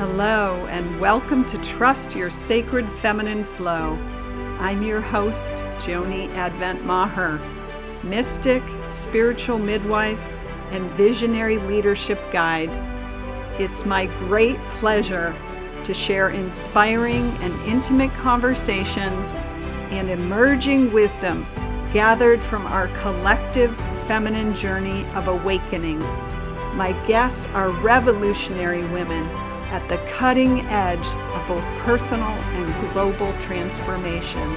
Hello, and welcome to Trust Your Sacred Feminine Flow. I'm your host, Joni Advent Maher, mystic, spiritual midwife, and visionary leadership guide. It's my great pleasure to share inspiring and intimate conversations and emerging wisdom gathered from our collective feminine journey of awakening. My guests are revolutionary women at the cutting edge of both personal and global transformation.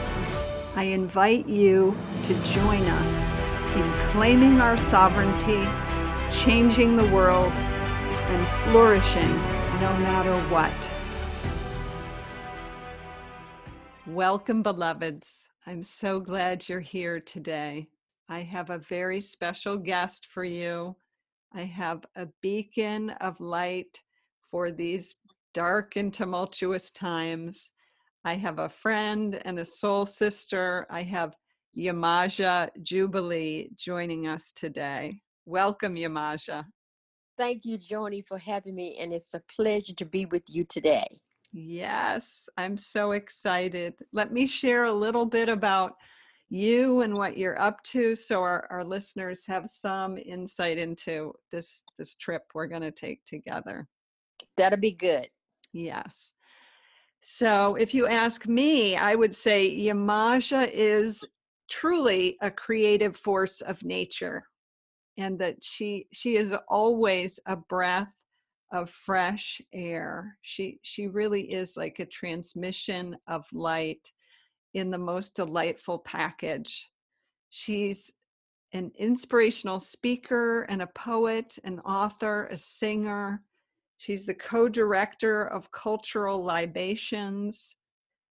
I invite you to join us in claiming our sovereignty, changing the world, and flourishing no matter what. Welcome, beloveds. I'm so glad you're here today. I have a very special guest for you. I have a beacon of light for these dark and tumultuous times. I have a friend and a soul sister. I have Yamaja Jubilee joining us today. Welcome, Yamaja. Thank you, Joni, for having me, and it's a pleasure to be with you today. Yes, I'm so excited. Let me share a little bit about you and what you're up to so our, our listeners have some insight into this this trip we're going to take together. That'll be good. Yes. So if you ask me, I would say Yamaja is truly a creative force of nature and that she she is always a breath of fresh air. She she really is like a transmission of light in the most delightful package. She's an inspirational speaker and a poet, an author, a singer, She's the co director of Cultural Libations.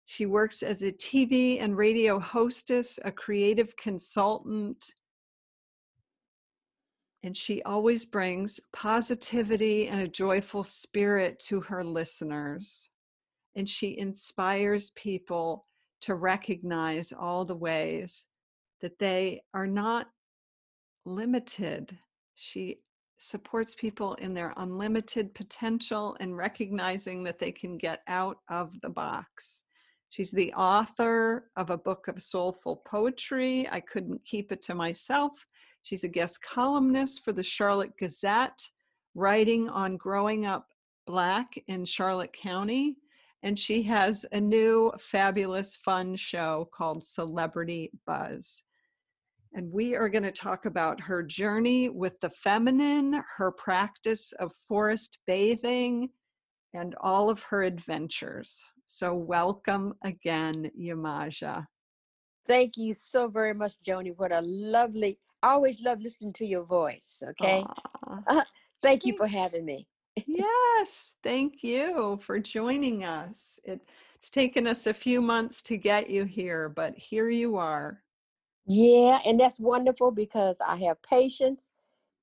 She works as a TV and radio hostess, a creative consultant, and she always brings positivity and a joyful spirit to her listeners. And she inspires people to recognize all the ways that they are not limited. She supports people in their unlimited potential and recognizing that they can get out of the box. She's the author of a book of soulful poetry. I couldn't keep it to myself. She's a guest columnist for the Charlotte Gazette, writing on growing up Black in Charlotte County. And she has a new fabulous fun show called Celebrity Buzz. And we are going to talk about her journey with the feminine, her practice of forest bathing, and all of her adventures. So, welcome again, Yamaja. Thank you so very much, Joni. What a lovely, I always love listening to your voice. Okay. Uh, thank you for having me. yes. Thank you for joining us. It, it's taken us a few months to get you here, but here you are. Yeah, and that's wonderful because I have patience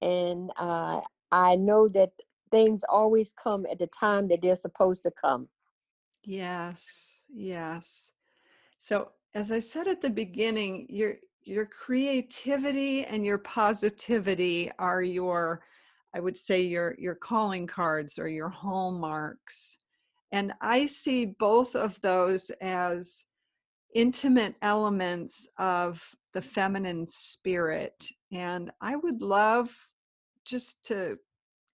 and uh, I know that things always come at the time that they're supposed to come. Yes, yes. So as I said at the beginning, your your creativity and your positivity are your I would say your your calling cards or your hallmarks. And I see both of those as intimate elements of the feminine spirit. And I would love just to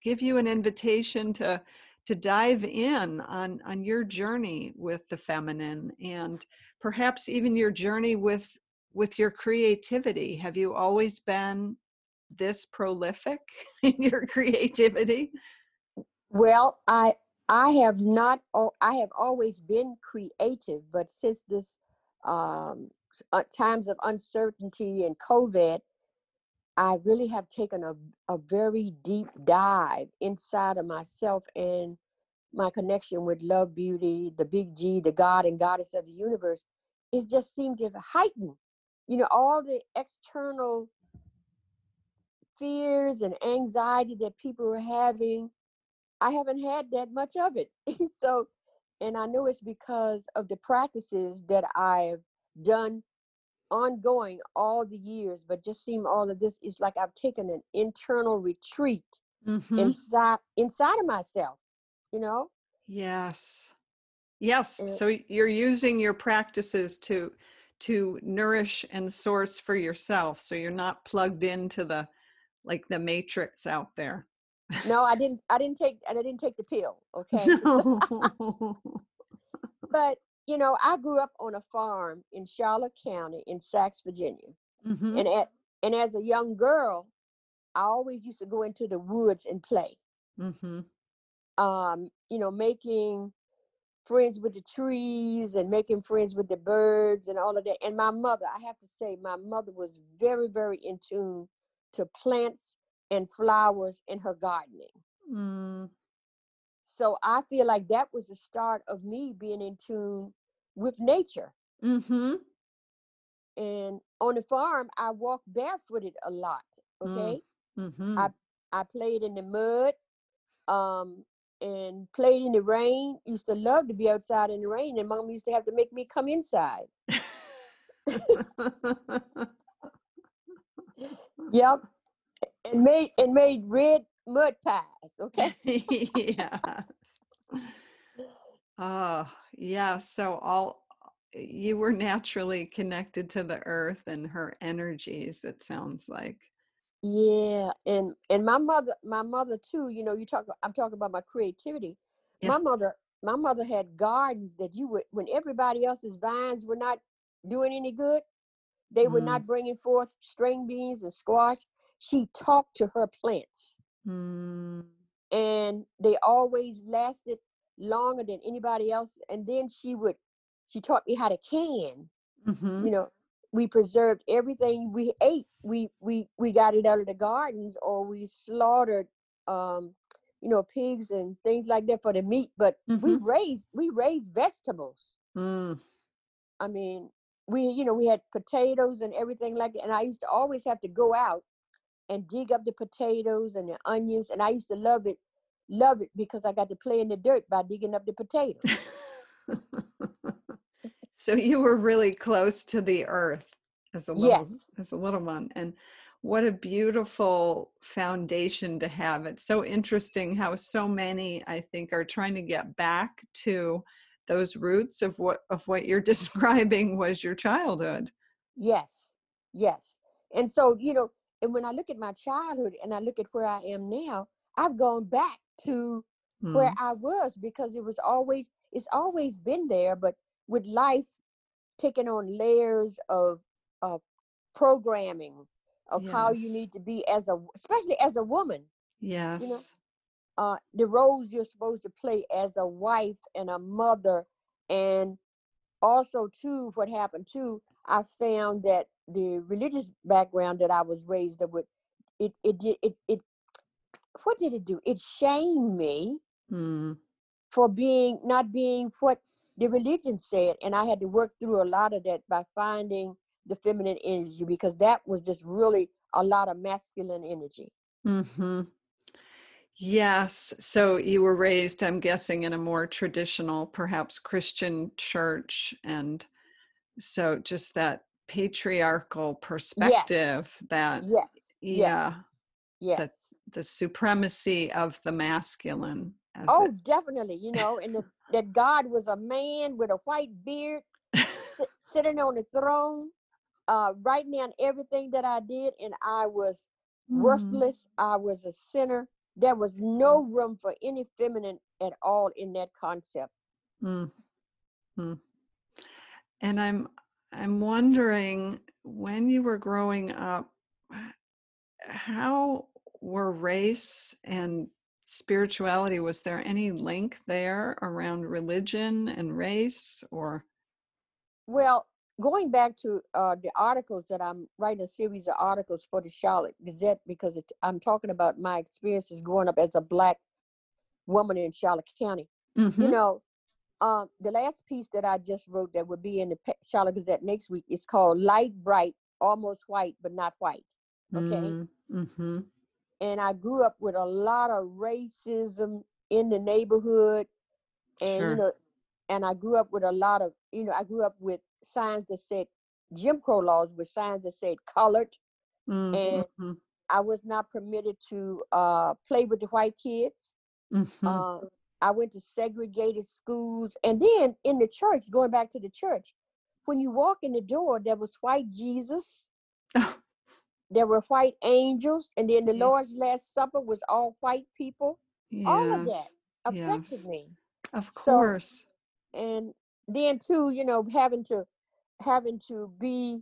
give you an invitation to to dive in on on your journey with the feminine and perhaps even your journey with with your creativity have you always been this prolific in your creativity well i i have not oh, i have always been creative but since this um, uh, times of uncertainty and COVID, I really have taken a, a very deep dive inside of myself and my connection with love, beauty, the big G, the God and goddess of the universe. It just seemed to heighten, you know, all the external fears and anxiety that people were having. I haven't had that much of it. so and I know it's because of the practices that I've done ongoing all the years, but just seem all of this is like I've taken an internal retreat mm-hmm. inside inside of myself, you know? Yes. Yes. And- So you're using your practices to to nourish and source for yourself. So you're not plugged into the like the matrix out there. no, I didn't. I didn't take. I didn't take the pill. Okay. No. But you know, I grew up on a farm in Charlotte County in Saxe, Virginia, Mhm. and at and as a young girl, I always used to go into the woods and play. Mhm. Um, you know, making friends with the trees and making friends with the birds and all of that. And my mother, I have to say, my mother was very, very in tune to plants and flowers in her gardening. Mm. So I feel like that was the start of me being in tune with nature. Mm-hmm. And on the farm, I walked barefooted a lot. Mm. Okay. I I played in the mud, um, and played in the rain. Used to love to be outside in the rain, and mom used to have to make me come inside. Yep. And made and made red mud pies. Okay. yeah. Oh, yeah. So all you were naturally connected to the earth and her energies, it sounds like. Yeah. And and my mother, my mother too, you know, you talk I'm talking about my creativity. Yeah. My mother, my mother had gardens that you would when everybody else's vines were not doing any good, they were Mm. not bringing forth string beans and squash. She talked to her plants. Mm. and they always lasted longer than anybody else. And then she would, she taught me how to can. Mhm. You know, we preserved everything we ate. We we we got it out of the gardens, or we slaughtered, um, you know, pigs and things like that for the meat. But we Mhm. raised we raised vegetables. Mm. I mean, we you know we had potatoes and everything like that. And I used to always have to go out and dig up the potatoes and the onions, and I used to love it, love it because I got to play in the dirt by digging up the potatoes. so you were really close to the earth as a little Yes. as a little one and what a beautiful foundation to have it's so interesting how so many i think are trying to get back to those roots of what of what you're describing was your childhood Yes, yes. And so you know, and when I look at my childhood and I look at where I am now, I've gone back to where Mm, I was because it was always it's always been there, but with life taking on layers of of programming of how you need to be as a especially as a woman yes. Uh the roles you're supposed to play as a wife and a mother and also too what happened too i found that the religious background that i was raised up with it it did it, it what did it do? It shamed me Mm, for being not being what the religion said and i had to work through a lot of that by finding the feminine energy because that was just really a lot of masculine energy. Mhm. yes so you were raised i'm guessing in a more traditional perhaps christian church and so just that patriarchal perspective that yes. Yeah yes the supremacy of the masculine as Oh, it- definitely. You know, and the, that God was a man with a white beard sit, sitting on the throne, uh, writing down everything that I did, and I was Mm, worthless. I was a sinner. There was no room for any feminine at all in that concept. mm, mm. and i'm i'm wondering when you were growing up how were race and spirituality was there any link there around religion and race or Well, going back to uh, the articles that I'm writing a series of articles for the Charlotte Gazette because it, I'm talking about my experiences growing up as a black woman in Charlotte County. you Mhm. know, um, the last piece that I just wrote that will be in the Charlotte Gazette next week is called "Light Bright, Almost White, but Not White." Okay, Mm, mhm. And I grew up with a lot of racism in the neighborhood, and Sure. you know, and I grew up with a lot of, you know, I grew up with signs that said Jim Crow laws with signs that said colored, Mm, and I was not permitted to uh, play with the white kids. mhm. Uh, I went to segregated schools. And then in the church, going back to the church, when you walk in the door, there was white Jesus, there were white angels, and then the Yeah. Lord's Last Supper was all white people. All of that affected yes. me. Of So- course. and then too you know having to having to be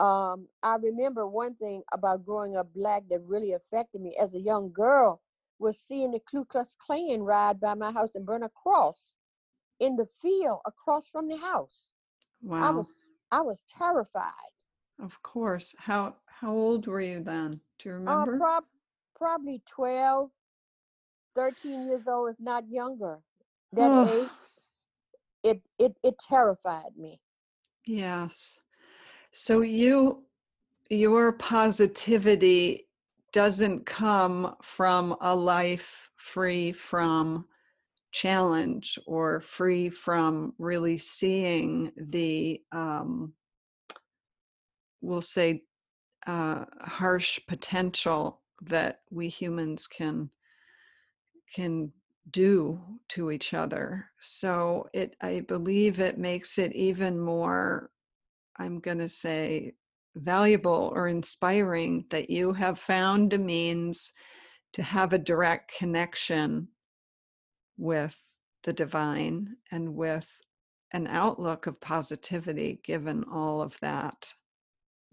um i remember one thing about growing up black that really affected me as a young girl was seeing the ku klux klan ride by my house and burn a cross in the field across from the house Wow. i was i was terrified Of course. How how old were you then? Do you uh remember? prob- probably 12 13 years old if not younger that Oh. age it it it terrified me Yes. So you your positivity doesn't come from a life free from challenge or free from really seeing the um we'll say uh harsh potential that we humans can can do to each other. So it i believe it makes it even more i'm going to say valuable or inspiring that you have found a means to have a direct connection with the divine and with an outlook of positivity given all of that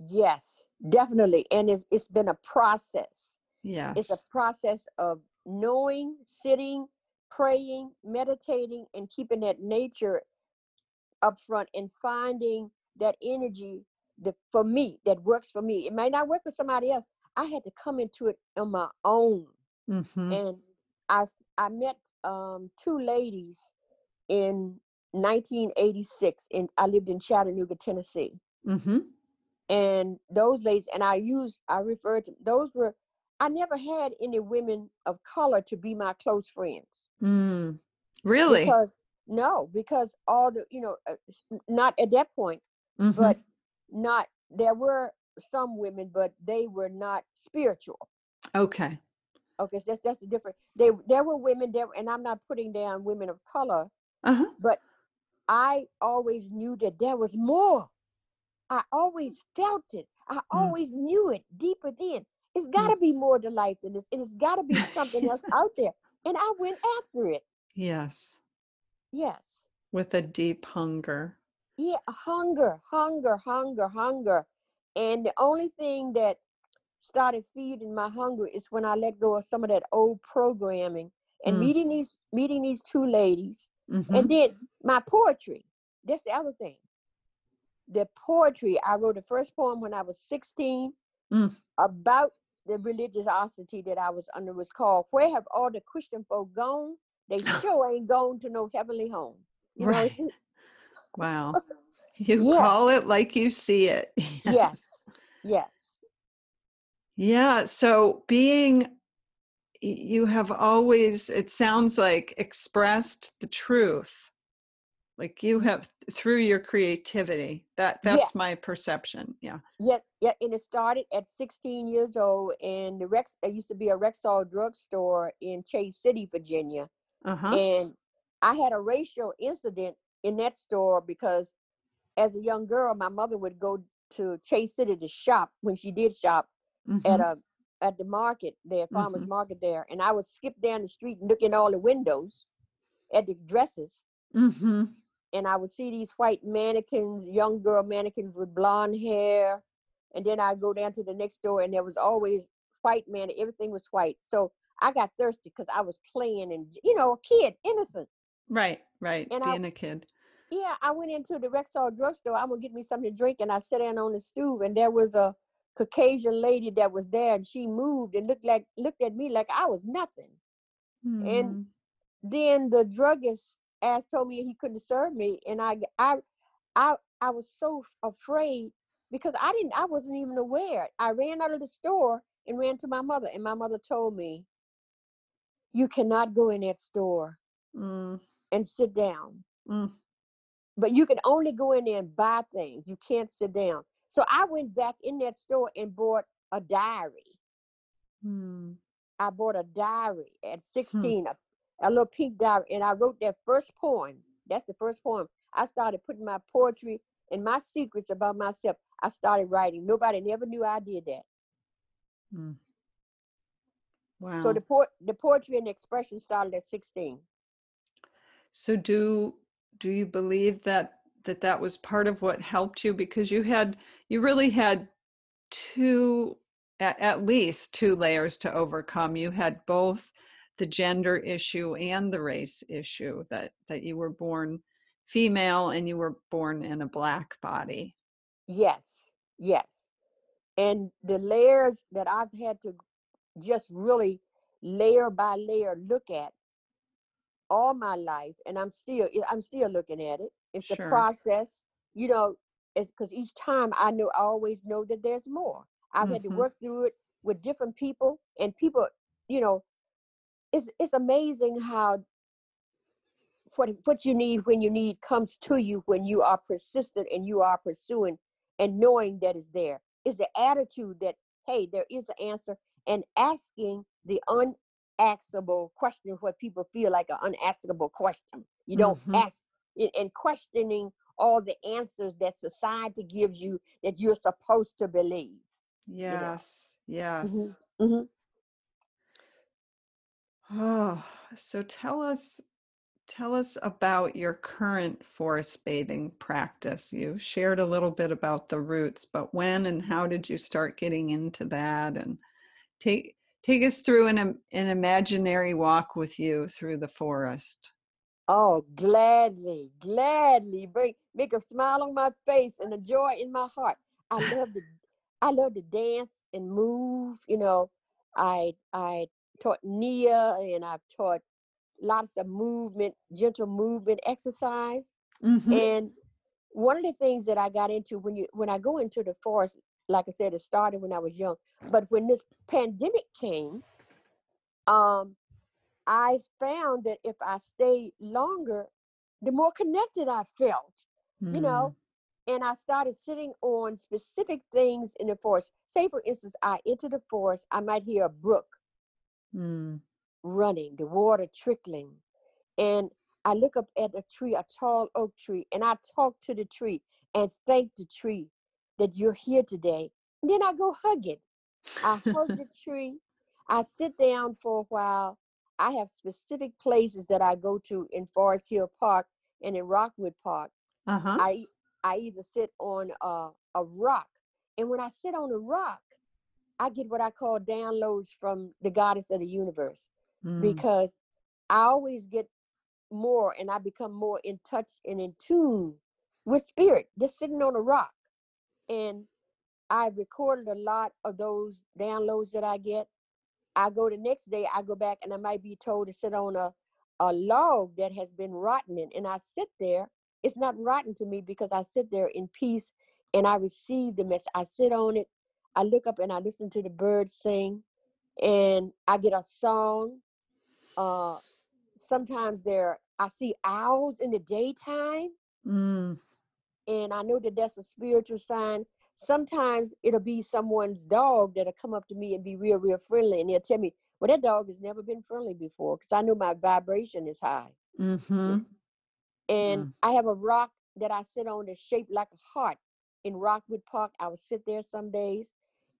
Yes, definitely. And it's, it's been a process. yes It's a process of knowing, sitting, praying, meditating, and keeping that nature up front and finding that energy that for me that works for me. It may not work for somebody else. I had to come into it on my own. Mhm. And I I met um, two ladies in 1986 and I lived in Chattanooga, Tennessee. Mhm. And those ladies and i use i refer to those were i never had any women of color to be my close friends Mm. Really? because no because all the you know uh, not at that point Mhm. but not there were some women but they were not spiritual okay. okay so that's that's the difference they there were women there and i'm not putting down women of color Uh-huh. but I always knew that there was more. I always felt it. I always knew it deep within. It's got to be more to life than this, and it's got to be something else out there. And I went after it. Yes. Yes. With a deep hunger. Yeah, hunger, hunger, hunger, hunger. And the only thing that started feeding my hunger is when I let go of some of that old programming and Mm. meeting these meeting these two ladies Mhm. And then my poetry. That's the other thing. The poetry. I wrote the first poem when I was 16 Mm. about the religious religiosity that I was under. Was called "Where Have All the Christian Folk Gone? They sure ain't gone to no heavenly home." You know. Right. it's- Wow. You Yes. call it like you see it. yes. Yes. Yeah. So being, you have always, it sounds like, expressed the truth. Like you have through your creativity. That that's my perception. Yeah. Yeah, yeah, and it started at 16 years old, and the Rex. There used to be a Rexall drugstore in Chase City, Virginia, Uh-huh. and I had a racial incident in that store because as a young girl, my mother would go to Chase City to shop when she did shop Mhm. at a at the market there, farmers market there, and I would skip down the street and look in all the windows at the dresses, Mhm. And I would see these white mannequins, young girl mannequins with blonde hair, and then I go down to the next door, and there was always white man, everything was white. So I got thirsty because I was playing and you know, a kid, innocent. Right, right. And Being a kid. Yeah, I went into the Rexall drugstore. I'm gonna get me something to drink, and I sat down on the stool, and there was a Caucasian lady that was there, and she moved and looked like looked at me like I was nothing. Mm. Then the druggist asked, told me he couldn't serve me, and I I I I was so afraid because I didn't, I wasn't even aware. I ran out of the store and ran to my mother, and my mother told me, "You cannot go in that store Mm. and sit down." Mm. but you can only go in there and buy things. You can't sit down. So I went back in that store and bought a diary. Mm. I bought a diary at 16, a, a little pink diary, and I wrote that first poem. That's the first poem. I started putting my poetry and my secrets about myself. I started writing. Nobody never knew I did that. Mm. Wow. So the po- the poetry and the expression started at 16. So do do you believe that that that was part of what helped you because you had you really had two at, at least two layers to overcome. You had both the gender issue and the race issue that that you were born female and you were born in a black body. Yes, yes. And the layers that I've had to just really layer by layer look at all my life and i'm still i'm still looking at it it's Sure. a process you know it's because each time i know i always know that there's more i've had to Mhm. work through it with different people and people you know it's it's amazing how what what you need when you need comes to you when you are persistent and you are pursuing and knowing that it's there it's the attitude that hey there is an answer and asking the unaskable question what people feel like an unaskable question you don't Mhm. ask and- and questioning all the answers that society gives you that you're supposed to believe Yes. Yes. Mhm. Oh, so tell us tell us about your current forest bathing practice. You shared a little bit about the roots, but when and how did you start getting into that and take take us through an an imaginary walk with you through the forest. Oh, gladly, gladly bring make a smile on my face and a joy in my heart. I love to I love to dance and move. You know, I I taught Nia and I've taught lots of movement, gentle movement exercise. Mhm. And one of the things that I got into when you when I go into the forest, like I said, it started when I was young. But when this pandemic came, um, I found that if I stayed longer, the more connected I felt, you know. And I started sitting on specific things in the forest. Say, for instance, I enter the forest, I might hear a brook Mm. running, the water trickling. And I look up at a tree, a tall oak tree, and I talk to the tree and thank the tree that you're here today. And then I go hug it. I hug the tree. I sit down for a while. I have specific places that I go to in Forest Hill Park and in Rockwood Park. uh-huh. I I either sit on a, a rock, and when I sit on a rock, I get what I call downloads from the goddess of the universe Mm. because I always get more and I become more in touch and in tune with spirit just sitting on a rock. And I recorded a lot of those downloads that I get. I go the next day, I go back and I might be told to sit on a, a log that has been rotten and I sit there. It's not rotten to me because I sit there in peace and I receive the message. I sit on it, I look up and I listen to the birds sing and I get a song. Uh sometimes there I see owls in the daytime Mm. and I know that that's a spiritual sign. Sometimes it'll be someone's dog that'll come up to me and be real, real friendly, and they'll tell me, "Well, that dog has never been friendly before," because I know my vibration is high. Mhm. And Mm. I have a rock that I sit on that's shaped like a heart in Rockwood Park. I would sit there some days,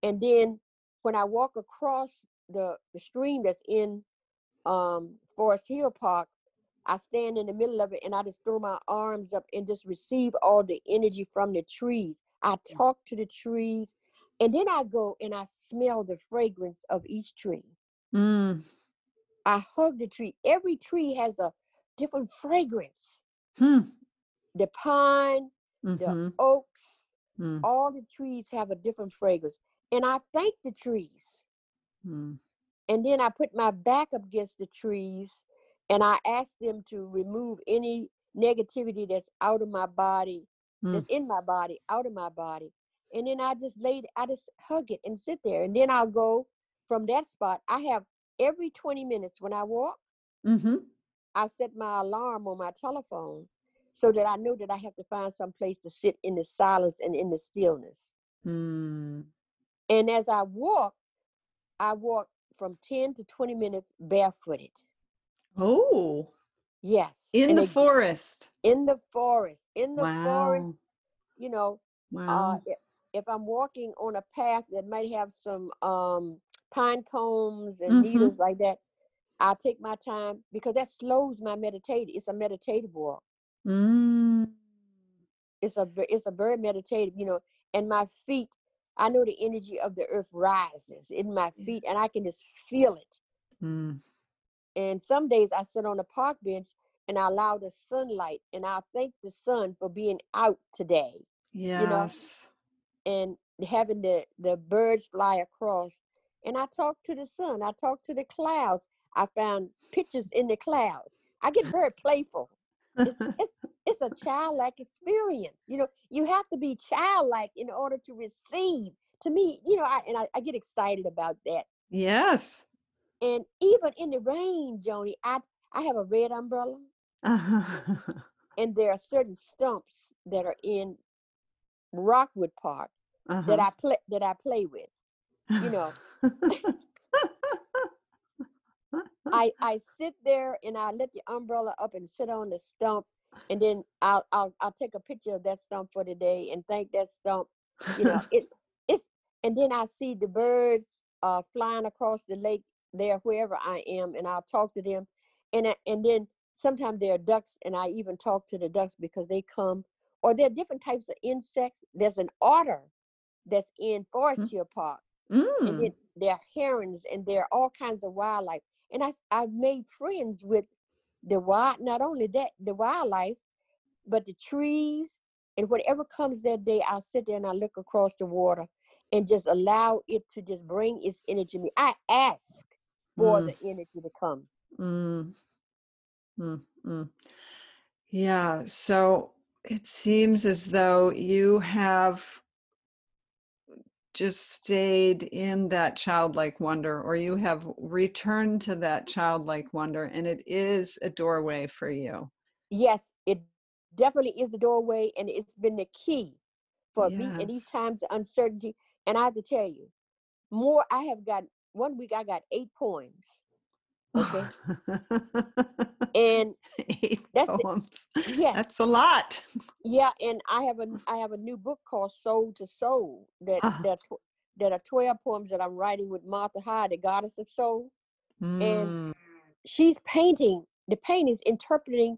and then when I walk across the the stream that's in um, Forest Hill Park, I stand in the middle of it and I just throw my arms up and just receive all the energy from the trees. I talk to the trees, and then I go and I smell the fragrance of each tree. Mm. I hug the tree. Every tree has a different fragrance. Hmm. The pine, the Mhm. oaks, Mm. all the trees have a different fragrance. And I thank the trees. Mm. And then I put my back up against the trees and I ask them to remove any negativity that's out of my body, Mm. that's in my body, out of my body. And then I just laid, I just hug it and sit there. And then I'll go from that spot. I have every 20 minutes when I walk, Mhm. I set my alarm on my telephone so that I know that I have to find some place to sit in the silence and in the stillness. Mm. And as I walk, I walk from 10 to 20 minutes barefooted. Oh, Yes. in and the it- forest. in the forest. In the forest, you know, uh, if, if I'm walking on a path that might have some um, pine cones and Mhm. needles like that, I'll take my time because that slows my meditative. It's a meditative walk. Mm. It's a ve- it's a very meditative, you know. And my feet, I know the energy of the earth rises in my feet, and I can just feel it. Mm. And some days I sit on a park bench and I allow the sunlight, and I thank the sun for being out today. Yes. You know, and having the the birds fly across and i talk to the sun i talk to the clouds i found pictures in the clouds i get very playful it's, it's, it's a childlike experience you know you have to be childlike in order to receive to me you know i and i, I get excited about that yes. and even in the rain joni i i have a red umbrella Uh-huh. and there are certain stumps that are in rockwood park Uh-huh. that i play that i play with you know I I sit there and I let the umbrella up and sit on the stump, and then I'll I'll I'll take a picture of that stump for the day and thank that stump. You know, it it's and then I see the birds uh flying across the lake there wherever I am, and I'll talk to them, and I- and then sometimes there are ducks, and I even talk to the ducks because they come, or there are different types of insects. There's an otter that's in Forest Hill Park and Mm. then there are herons and there are all kinds of wildlife and I, i've made friends with the wild not only that the wildlife but the trees and whatever comes that day i'll sit there and i look across the water and just allow it to just bring its energy to me i ask for Mm. the energy to come Mm. Mm. Mm. Yeah. So it seems as though you have just stayed in that childlike wonder, or you have returned to that childlike wonder, and it is a doorway for you. yes it definitely is a doorway and it's been the key for me in these times of uncertainty and i have to tell you more i have got one week i got eight poems okay and Eight that's the- poems. yeah That's a lot. yeah and i have a i have a new book called soul to soul that Uh-huh. that that are 12 poems that i'm writing with martha hyde the goddess of soul Mm. she's painting the paint is interpreting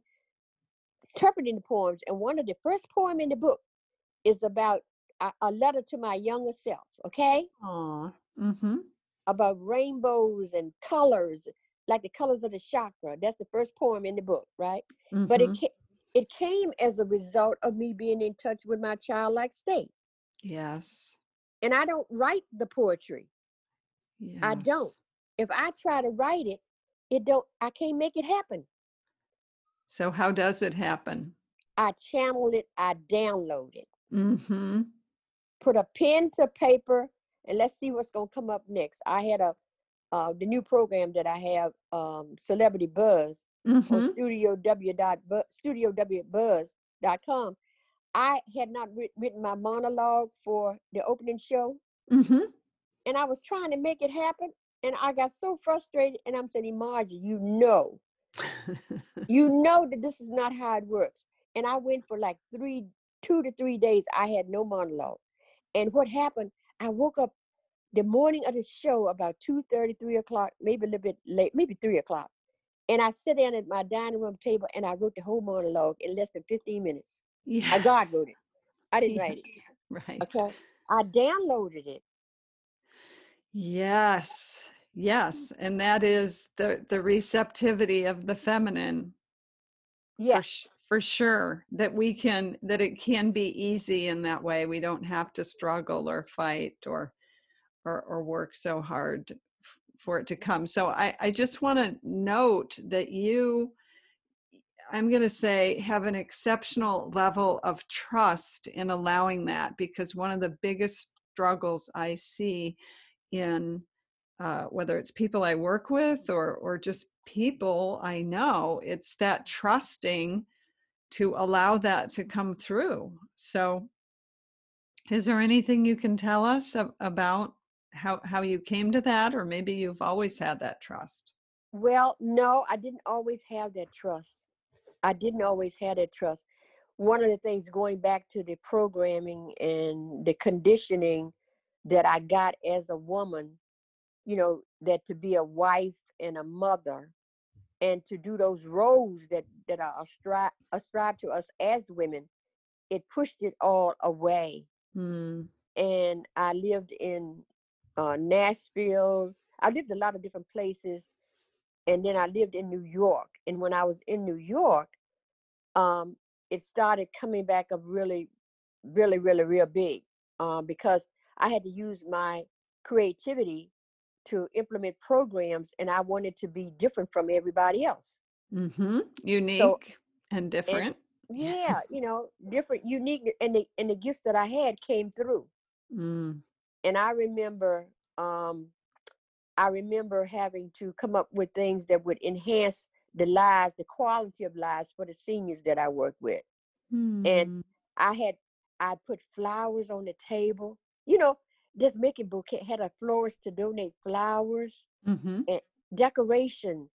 interpreting the poems and one of the first poem in the book is about a, a letter to my younger self okay Aw. Mm-hmm. about rainbows and colors like the colors of the chakra that's the first poem in the book right but it Mhm. ca- it came as a result of me being in touch with my childlike state Yes. and i don't write the poetry Yes. i don't if i try to write it it don't i can't make it happen So how does it happen? i channel it i download it Mm-hmm. put a pen to paper and let's see what's going to come up next i had a uh, the new program that i have um, celebrity buzz Mm-hmm. on studio w dot bu- studio w buzz dot com i had not writ- written my monologue for the opening show Mm-hmm. and i was trying to make it happen and i got so frustrated and i'm saying margie you know you know that this is not how it works and i went for like three two to three days i had no monologue and what happened i woke up the morning of the show about 2 3 o'clock maybe a little bit late maybe 3 o'clock and i sit down at my dining room table and i wrote the whole monologue in less than 15 minutes yeah. God wrote it i didn't write it Right. okay i downloaded it Yes. Yes. And that is the the receptivity of the feminine for, yes sh- for sure that we can that it can be easy in that way we don't have to struggle or fight or or, or work so hard for it to come so i i just want to note that you i'm going to say have an exceptional level of trust in allowing that because one of the biggest struggles i see in uh, whether it's people I work with or or just people I know, it's that trusting to allow that to come through. So, is there anything you can tell us ab- about how how you came to that, or maybe you've always had that trust? Well, no, I didn't always have that trust. I didn't always have that trust. One of the things going back to the programming and the conditioning that I got as a woman, you know, that to be a wife and a mother and to do those roles that that are ascribed ascribed to us as women, it pushed it all away. Mm. And I lived in uh, Nashville. I lived a lot of different places, and then I lived in New York. And when I was in New York, um, it started coming back up really, really, really, real big uh, because I had to use my creativity to implement programs, and I wanted to be different from everybody else. Mm-hmm. Unique and And different. yeah, you know, different, unique, and the and the gifts that I had came through. Mm. And I remember, um, I remember having to come up with things that would enhance the lives, the quality of lives for the seniors that I work with. And Mm. I had I put flowers on the table. You know, just making bouquet had a florist to donate flowers Mm-hmm. and decoration.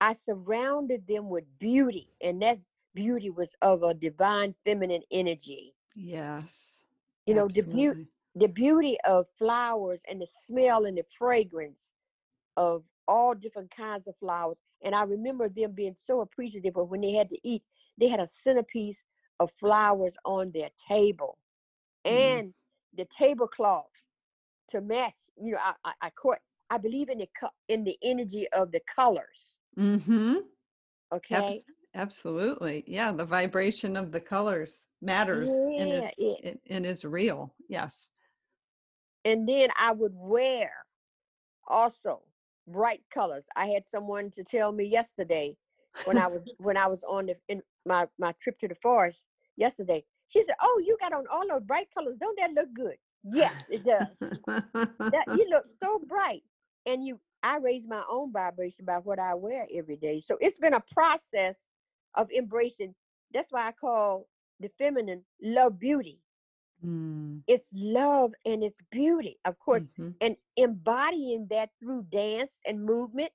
I surrounded them with beauty, and that beauty was of a divine feminine energy. Yes. You know, the beauty. The beauty of flowers and the smell and the fragrance of all different kinds of flowers. And I remember them being so appreciative of when they had to eat, they had a centerpiece of flowers on their table Mm. and the tablecloths to match. You know, I, I, I caught, I believe in the co- in the energy of the colors. Mm-hmm. Okay. Absolutely. Yeah. The vibration of the colors matters and is Yeah, yeah. and is real. Yes. And then I would wear also bright colors. I had someone to tell me yesterday when I was when I was on the in my my trip to the forest yesterday. She said, "Oh, you got on all those bright colors. Don't that look good?" Yes, it does. That you look so bright, and you. I raise my own vibration by what I wear every day. So it's been a process of embracing. That's why I call the feminine love beauty. Mm, It's love and it's beauty, of course, mhm. and embodying that through dance and movement.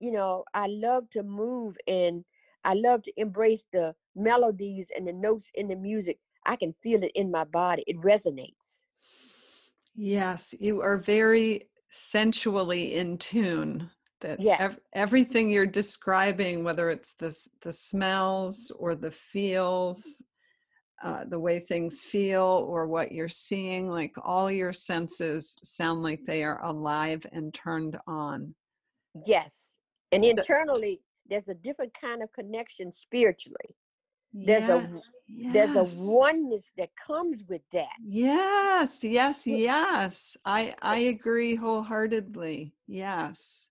You know, I love to move and I love to embrace the melodies and the notes in the music. I can feel it in my body. It resonates. Yes, you are very sensually in tune. That's Yeah. ev- everything you're describing, whether it's the the smells or the feels, uh, the way things feel, or what you're seeing. Like all your senses sound like they are alive and turned on. Yes. And internally, there's a different kind of connection spiritually. There's a Yeah, there's a oneness that comes with that. Yes, yes, yes. I I agree wholeheartedly. Yes.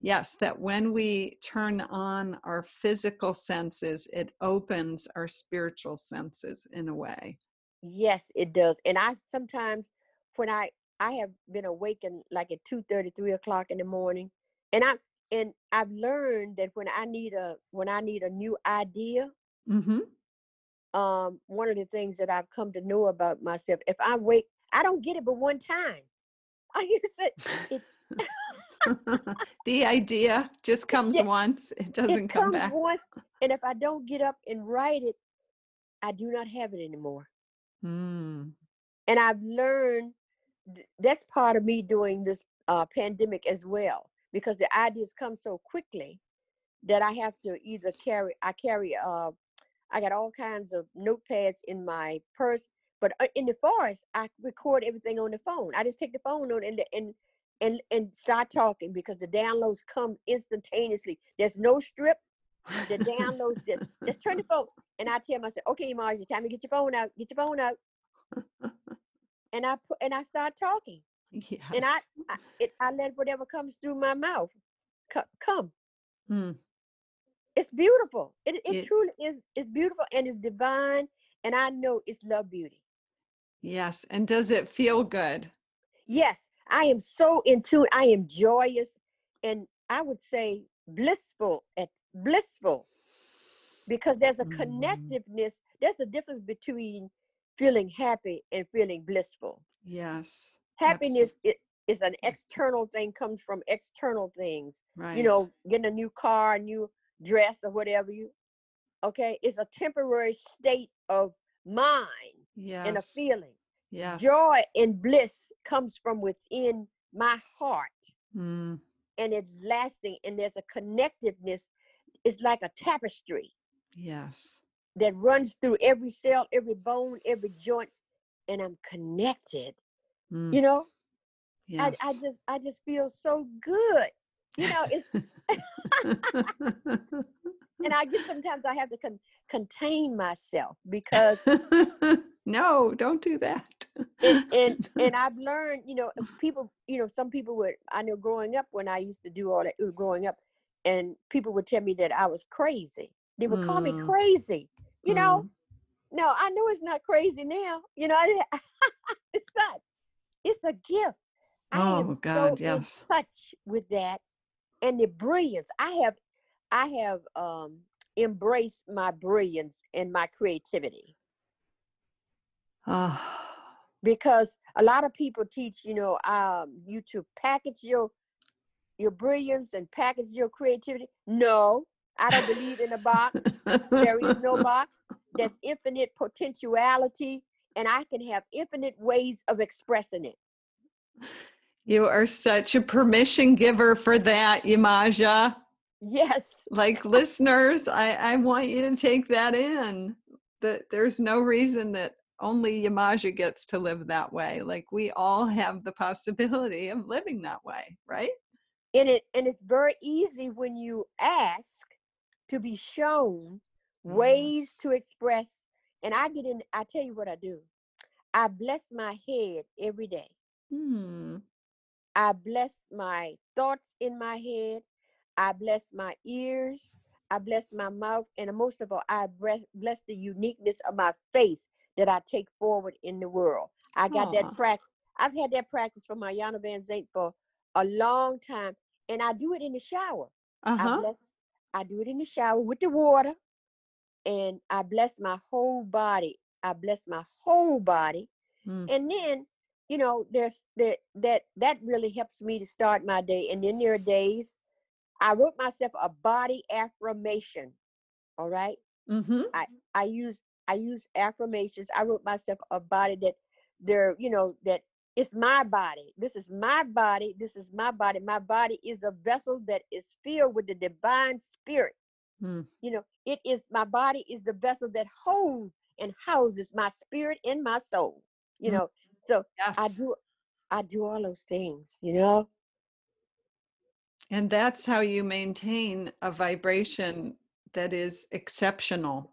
Yes, that when we turn on our physical senses, it opens our spiritual senses in a way. Yes, it does. And I sometimes when I I have been awakened like at 2 3 o'clock in the morning. And I and I've learned that when I need a when I need a new idea, Mm-hmm. um, one of the things that I've come to know about myself, if I wake, I don't get it but one time. I use it. It the idea just comes Yeah, once, it doesn't it come comes back. once, and if I don't get up and write it, I do not have it anymore. Mm. And I've learned th- that's part of me doing this uh, pandemic as well, because the ideas come so quickly that I have to either carry. I carry. Uh, I got all kinds of notepads in my purse, but uh, in the forest, I record everything on the phone. I just take the phone on and and and and start talking because the downloads come instantaneously. There's no strip. The downloads just just turn the phone, and I tell myself, "Okay, Margie, time to get your phone out. Get your phone out." And I put and I start talking, and I. I, it, I let whatever comes through my mouth co- come. Mm. It's beautiful. It it It, truly is. It's beautiful and it's divine, and I know it's love beauty. yes. And does it feel good? Yes, I am so in tune. I am joyous, and I would say blissful at blissful because there's a Mm. connectiveness. There's a difference between feeling happy and feeling blissful. Yes. Happiness, it, is an external thing comes from external things Right. you know getting a new car a new dress or whatever you okay it's a temporary state of mind yes. and a feeling Yes. joy and bliss comes from within my heart Mm, and it's lasting and there's a connectiveness it's like a tapestry yes. that runs through every cell every bone every joint and i'm connected Mm, you know yes. I, I just i just feel so good you know it's and i get sometimes i have to con- contain myself because no, don't do that. and, and and i've learned you know people you know some people would i know growing up when i used to do all that uh, growing up and people would tell me that i was crazy they would call me Mm. crazy you know Mm, no i know it's not crazy now you know I, it's not it's a gift Oh, God, so yes. touch with that and the brilliance i have i have um embraced my brilliance and my creativity Oh, because a lot of people teach you know um you to package your your brilliance and package your creativity. No i don't believe in a box. There is no box. There's infinite potentiality and i can have infinite ways of expressing it. You are such a permission giver for that, Imaja. yes. Like listeners, I, I want you to take that in. That there's no reason that only Yamaja gets to live that way. Like we all have the possibility of living that way, right? and it and it's very easy when you ask to be shown ways to express and i get in i tell you what i do i bless my head every day Hmm. I bless my thoughts in my head. I bless my ears. I bless my mouth. And most of all, I bless, bless the uniqueness of my face that I take forward in the world. I got Aw. that practice. I've had that practice from Iyanla Vanzant for a long time. And I do it in the shower. Uh I bless I do it in the shower with the water. And I bless my whole body. I bless my whole body Mm. and then you know there's that that that really helps me to start my day and then there are days i wrote myself a body affirmation all right Mm-hmm. i use i use affirmations i wrote myself a body that there you know that it's my body this is my body this is my body my body is a vessel that is filled with the divine spirit Mm. you know it is my body is the vessel that holds and houses my spirit and my soul you Mm. know so Yes. I do I do all those things, you know? And that's how you maintain a vibration that is exceptional.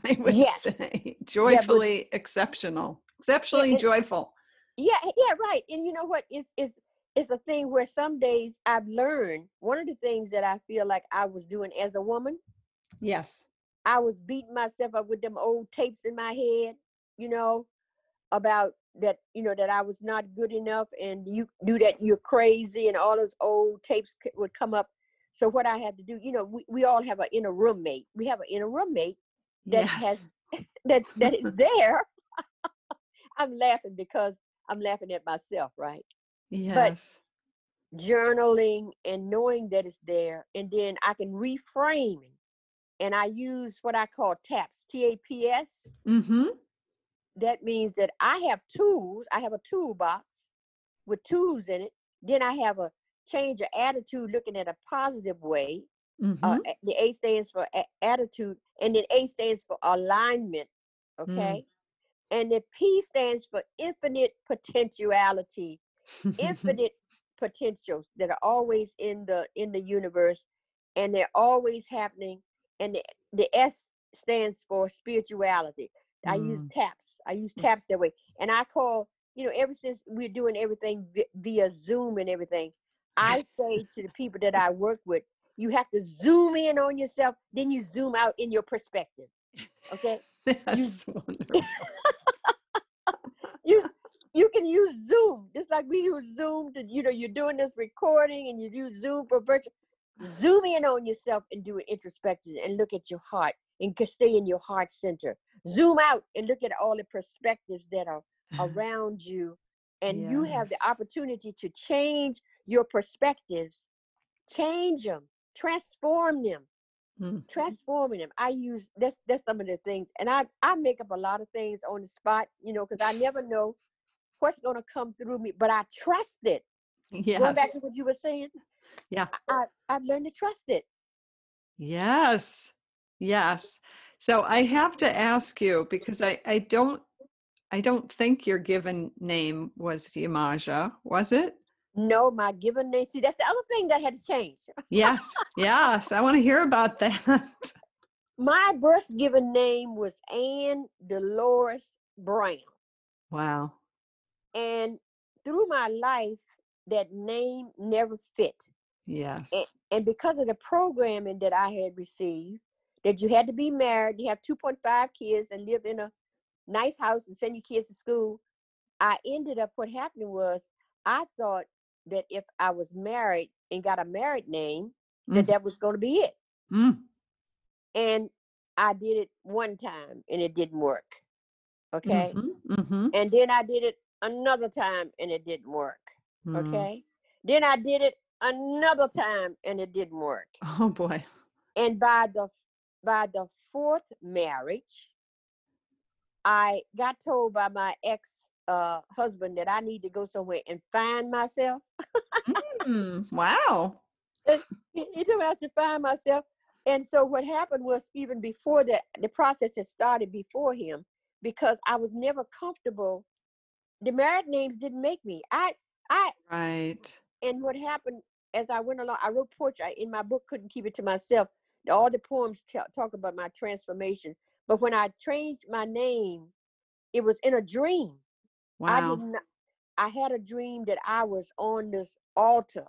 I would Yes. say joyfully exceptional, exceptionally and- joyful. Yeah, eh, yeah, right. And you know what is is it's it's a thing where some days I've learned one of the things that I feel like I was doing as a woman, Yes. I was beating myself up with them old tapes in my head, you know, about that, you know, that I was not good enough and you do that, you're crazy, and all those old tapes would come up. So what I had to do, you know, we, we all have an inner roommate. We have an inner roommate that yes. has that that is there. I'm laughing because I'm laughing at myself, right? yes. Journaling and knowing that it's there, and then I can reframe, and I use what I call TAPS, T-A-P-S. mm-hmm. That means that I have tools. I have a toolbox with tools in it. Then I have a change of attitude, looking at a positive way. Mm-hmm. Uh, the A stands for a- attitude, and then A stands for alignment. Okay. And the P stands for infinite potentiality, infinite potentials that are always in the in the universe, and they're always happening. And the, the S stands for spirituality. I use Mm. taps. I use taps that way, and I call you know ever since we're doing everything vi- via Zoom and everything, I say to the people that I work with, you have to zoom in on yourself, then you zoom out in your perspective. Okay. Wonderful. you you can use Zoom just like we use Zoom to you know you're doing this recording and you use Zoom for virtual. Zoom in on yourself and do an introspection and look at your heart and stay in your heart center. Zoom out and look at all the perspectives that are around you and you have the opportunity to change your perspectives, change them, transform them, Mm. transforming them. I use that's that's some of the things, and I I make up a lot of things on the spot, you know, because I never know what's gonna come through me, but I trust it. yeah Going back to what you were saying, Yeah. I, I I've learned to trust it. Yes. Yes. So I have to ask you because I, I don't I don't think your given name was Yamaja, was it? No, my given name. See, that's the other thing that had to change. Yes. Yes. I want to hear about that. My birth given name was Anne Dolores Brown. Wow. And through my life, that name never fit. Yes. And, and because of the programming that I had received, that you had to be married, you have 2.5 kids, and live in a nice house and send your kids to school, I ended up, what happened was, I thought that if I was married and got a married name, that Mm. that was going to be it. Mm. And I did it one time and it didn't work. Okay. Mhm, mhm. And then I did it another time and it didn't work. Mm. Okay. Then I did it another time and it didn't work. Oh boy. And by the by the fourth marriage, I got told by my ex uh, husband that I need to go somewhere and find myself. Mm, wow. He, told me I should find myself. And so what happened was even before that, the process had started before him because I was never comfortable. The married names didn't make me. I I Right. and what happened as I went along, I wrote poetry in my book. Couldn't keep it to myself. All the poems ta- talk about my transformation. But when I changed my name, it was in a dream. I did not. I had a dream that I was on this altar,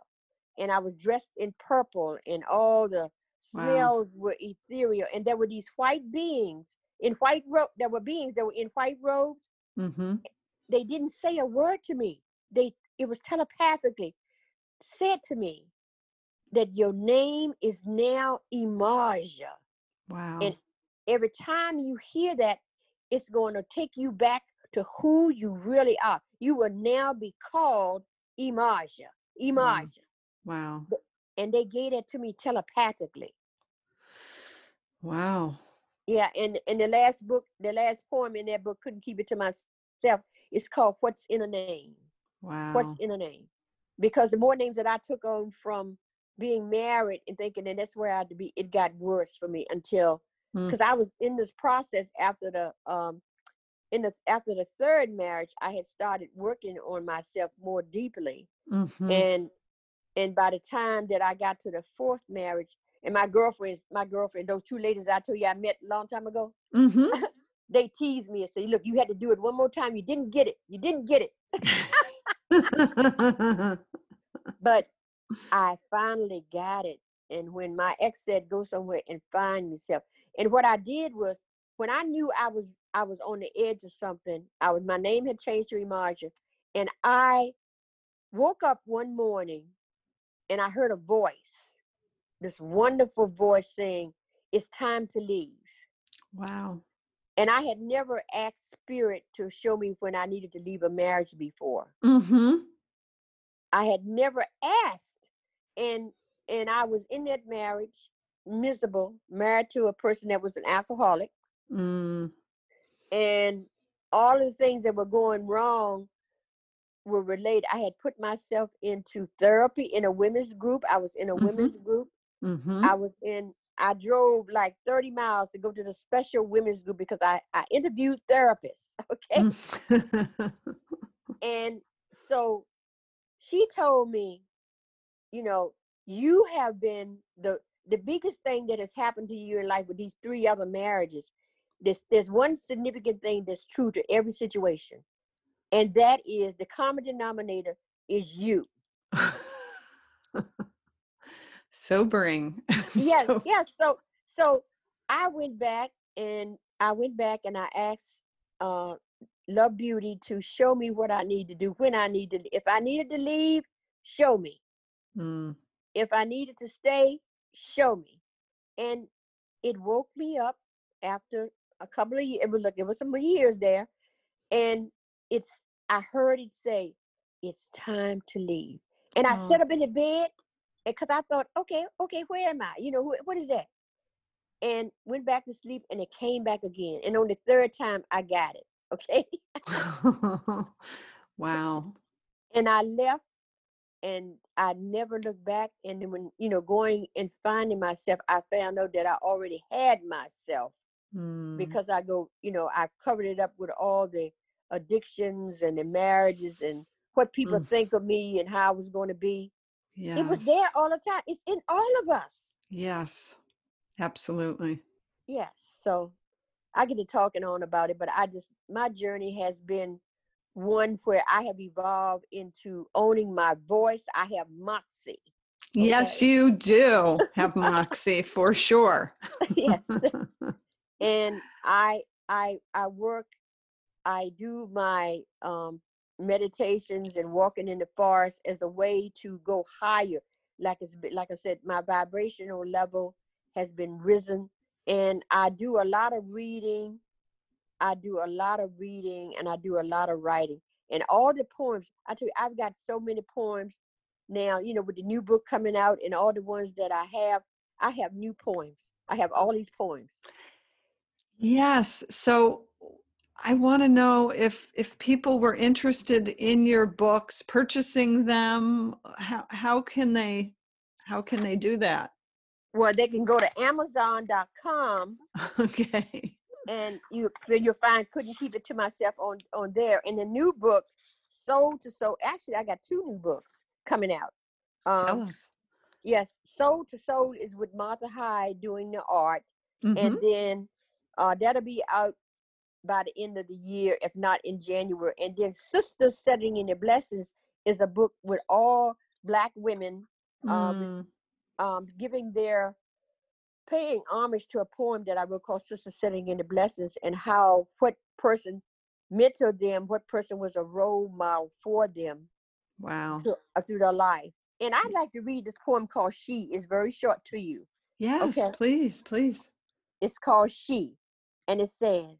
and I was dressed in purple, and all the Wow. smells were ethereal, and there were these white beings in white robe. There were beings that were in white robes. Mm-hmm. They didn't say a word to me. They it was telepathically said to me that your name is now Imaja. Wow. And every time you hear that, it's going to take you back to who you really are. You will now be called Imaja. Imaja. wow. And they gave it to me telepathically. Wow. Yeah, and in the last book, the last poem in that book, couldn't keep it to myself. It's called What's in a Name. Wow. What's in a name? Because the more names that I took on from being married and thinking that that's where I had to be, it got worse for me until Mm. because I was in this process after the um in the after the third marriage, I had started working on myself more deeply. Mhm. And and by the time that I got to the fourth marriage, and my girlfriends, my girlfriend, those two ladies I told you I met a long time ago, Mhm. they teased me and said, Look, you had to do it one more time. You didn't get it. You didn't get it. But I finally got it. And when my ex said, Go somewhere and find yourself. And what I did was when I knew I was I was on the edge of something, I was my name had changed to Imaja. And I woke up one morning and I heard a voice, this wonderful voice saying, It's time to leave. wow. And I had never asked spirit to show me when I needed to leave a marriage before. Mm-hmm. I had never asked. And and I was in that marriage, miserable, married to a person that was an alcoholic. Mm. And all of the things that were going wrong were related. I had put myself into therapy in a women's group. I was in a Mhm. women's group. Mm-hmm. I was in I drove like 30 miles to go to the special women's group because I, I interviewed therapists. Okay. Mm. And so she told me, you know, you have been the the biggest thing that has happened to you in life with these three other marriages. There's there's one significant thing that's true to every situation, and that is the common denominator is you. Sobering. Yes, So- yes. So so I went back and I went back and I asked uh Love Beauty to show me what I need to do when I need to if I needed to leave, show me. Mm. if I needed to stay, show me. And it woke me up after a couple of years. It was like it was some years there, and it's I heard it say, it's time to leave. And I Oh. sat up in the bed because I thought, okay, okay, where am I? You know, wh- what is that? And went back to sleep and it came back again. And on the third time, I got it. Okay. wow. and I left and I never looked back. And then when, you know, going and finding myself, I found out that I already had myself Mm, because I go, you know, I covered it up with all the addictions and the marriages and what people Mm. think of me and how I was going to be. yes. It was there all the time. It's in all of us. Yes. Absolutely. Yes. So I get to talking on about it, but I just my journey has been one where I have evolved into owning my voice. I have moxie. Yes, you do have moxie for sure. yes. and I I I work I do my um meditations and walking in the forest as a way to go higher. Like it's like I said, my vibrational level has been risen and I do a lot of reading. I do a lot of reading and I do a lot of writing. And all the poems, I tell you, I've got so many poems now, you know, with the new book coming out and all the ones that I have, I have new poems. I have all these poems. Yes. So I want to know if if people were interested in your books, purchasing them, how how can they how can they do that? Well, they can go to Amazon.com Okay. and you you'll find couldn't keep it to myself on on there. And the new book, Soul to Soul. Actually, I got two new books coming out. Tell Um, us. yes, Soul to Soul is with Martha Hyde doing the art, Mhm. and then uh, that'll be out by the end of the year, if not in January. And then Sisters Setting in the Blessings is a book with all Black women um, Mm, um, giving their paying homage to a poem that I wrote called Sister Setting in the Blessings and how what person mentored them, what person was a role model for them wow. to, uh, through their life. And I'd like to read this poem called She. It's very short to you. Yes, okay. please, please. It's called She. And it says,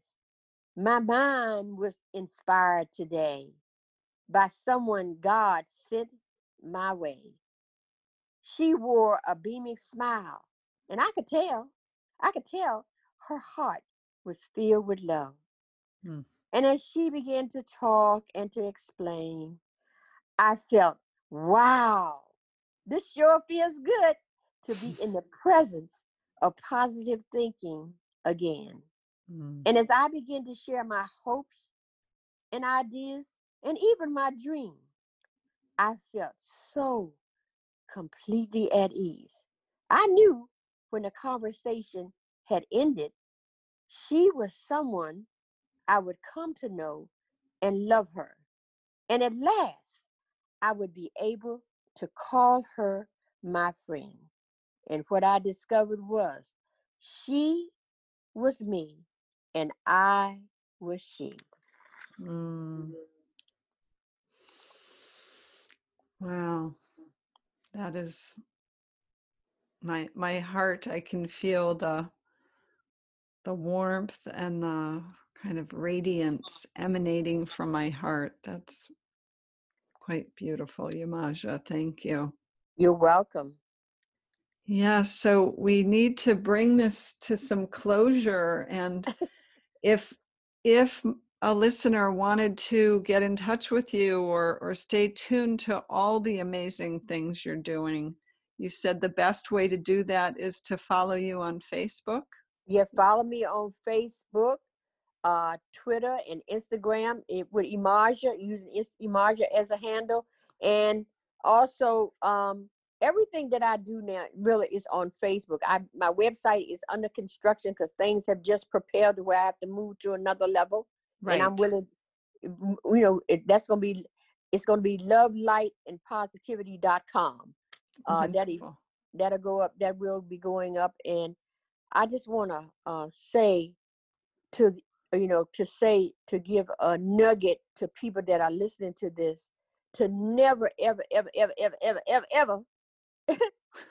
My mind was inspired today by someone God sent my way. She wore a beaming smile, and I could tell, I could tell her heart was filled with love. Hmm. And as she began to talk and to explain, I felt, wow, this sure feels good to be in the presence of positive thinking again. Mm, And as I began to share my hopes and ideas and even my dream, I felt so completely at ease. I knew when the conversation had ended, she was someone I would come to know and love her. And at last, I would be able to call her my friend. And what I discovered was she was me and I was she. mm. Wow. That is my my heart. I can feel the the warmth and the kind of radiance emanating from my heart. That's quite beautiful, Yamaja. Thank you. You're welcome. Yeah, so we need to bring this to some closure and if if a listener wanted to get in touch with you or or stay tuned to all the amazing things you're doing, you said the best way to do that is to follow you on Facebook. Yeah, follow me on Facebook, uh, Twitter, and Instagram it, with Imaja, using Imaja as a handle. And also, um, everything that I do now really is on Facebook. I My website is under construction because things have just prepared to where I have to move to another level. Right. And I'm willing, you know, it, that's going to be, it's going to be love, light, and positivity.com. Uh, that'll, Wonderful. that'll go up, that will be going up. And I just want to uh, say to, you know, to say, to give a nugget to people that are listening to this, to never, ever, ever, ever, ever, ever, ever, ever,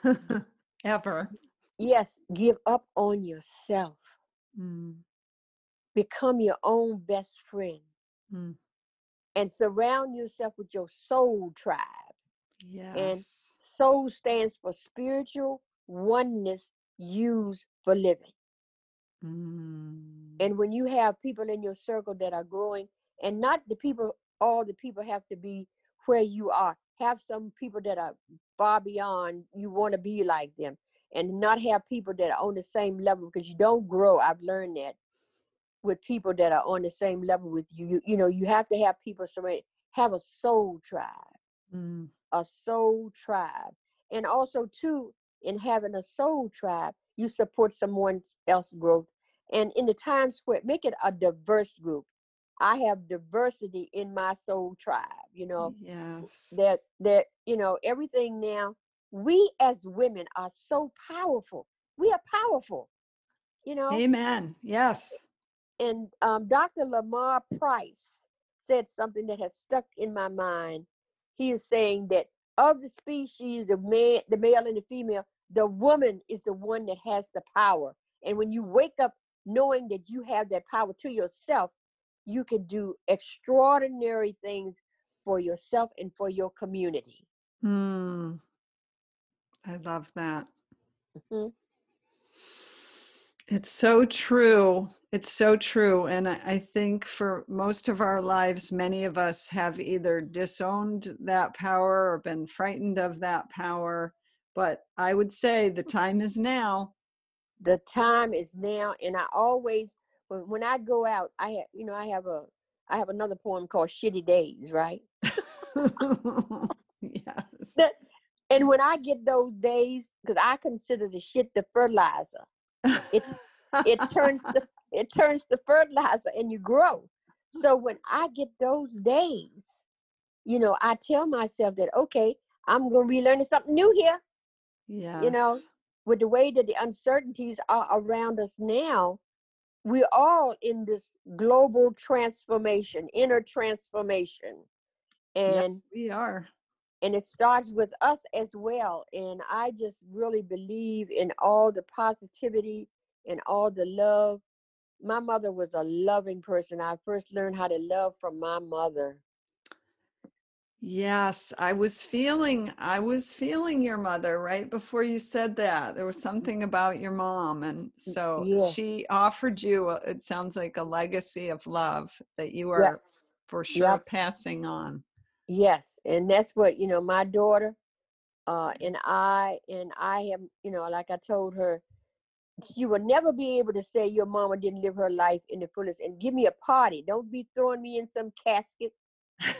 Ever. yes, give up on yourself. Mm, Become your own best friend. mm, and surround yourself with your soul tribe. Yes. And soul stands for spiritual oneness used for living. Mm. And when you have people in your circle that are growing, and not the people, all the people have to be where you are. Have some people that are far beyond you want to be like them, and not have people that are on the same level because you don't grow. I've learned that with people that are on the same level with you. You, you know, you have to have people surround. Have a soul tribe, Mm. a soul tribe, and also too in having a soul tribe, you support someone else's growth. And in the times where make it a diverse group. I have diversity in my soul tribe. You know Yes. that that you know everything now. We as women are so powerful. We are powerful. You know, Amen. Yes. and um, Dr. Lamar Price said something that has stuck in my mind. He is saying that of the species, the man, the male and the female, the woman is the one that has the power. And when you wake up knowing that you have that power to yourself, you can do extraordinary things for yourself and for your community. Mm. I love that. Mhm. It's so true. It's so true. And I, I think for most of our lives, many of us have either disowned that power or been frightened of that power. But I would say the time is now. The time is now, and I always when, when I go out, I have you know I have a I have another poem called "Shitty Days," right? yes. And when I get those days, because I consider the shit the fertilizer, it it turns the it turns to fertilizer and you grow. So when I get those days, you know, I tell myself that okay, I'm gonna be learning something new here. Yeah. you know, With the way that the uncertainties are around us now, we're all in this global transformation, inner transformation. And we are. and it starts with us as well. And I just really believe in all the positivity and all the love. My mother was a loving person. I first learned how to love from my mother. Yes, I was feeling I was feeling your mother right before you said that. There was something about your mom and so she offered you it sounds like a legacy of love that you are for sure passing on. Yes, and that's what you know. My daughter, uh, and I, and I have, you know, like I told her, you will never be able to say your mama didn't live her life in the fullest. And give me a party. Don't be throwing me in some casket.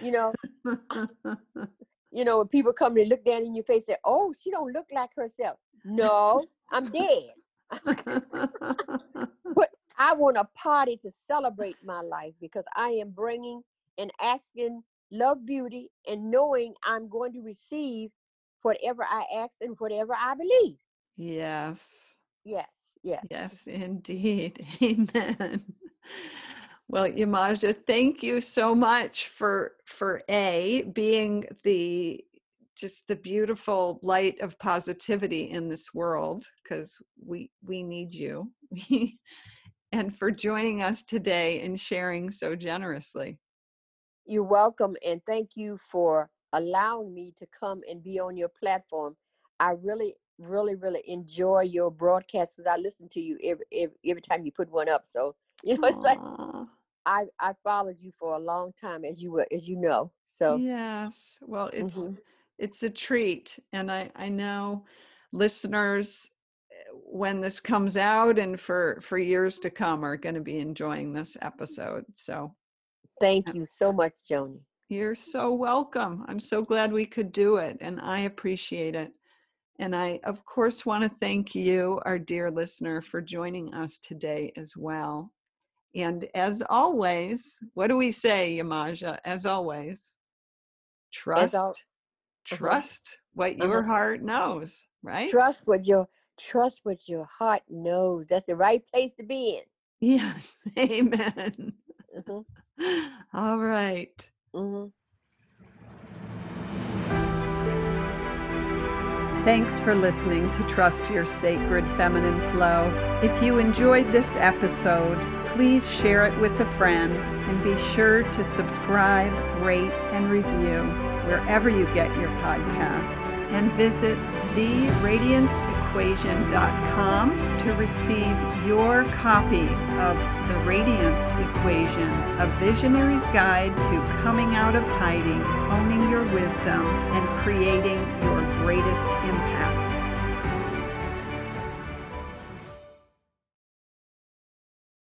You know, you know, when people come and look down in your face, say, "Oh, she don't look like herself." No, I'm dead. But I want a party to celebrate my life because I am bringing and asking love, beauty, and knowing I'm going to receive whatever I ask and whatever I believe. yes. Yes, yes. Yes, indeed. Amen. Well, Yamaja, thank you so much for for a being the just the beautiful light of positivity in this world because we we need you. and for joining us today and sharing so generously. You're welcome, and thank you for allowing me to come and be on your platform. I really, really, really enjoy your broadcasts. I listen to you every, every every time you put one up. So you know, it's like Aw, I I followed you for a long time, as you were, as you know. So yes. Well, it's mhm. it's a treat and i i know listeners uh, when this comes out and for for years to come are going to be enjoying this episode so thank you so much, Joni. you're so welcome i'm so glad we could do it and i appreciate it and i of course want to thank you our dear listener for joining us today as well and as always what do we say yamaja as always As al- trust trust what Uh-huh. your heart knows right Trust what your trust what your heart knows. That's the right place to be in. yes amen Mhm, all right mhm. Thanks for listening to Trust Your Sacred Feminine Flow. If you enjoyed this episode, please share it with a friend and be sure to subscribe, rate, and review wherever you get your podcasts. And visit theradianceequation.com to receive your copy of The Radiance Equation, a visionary's guide to coming out of hiding, owning your wisdom, and creating your greatest impact.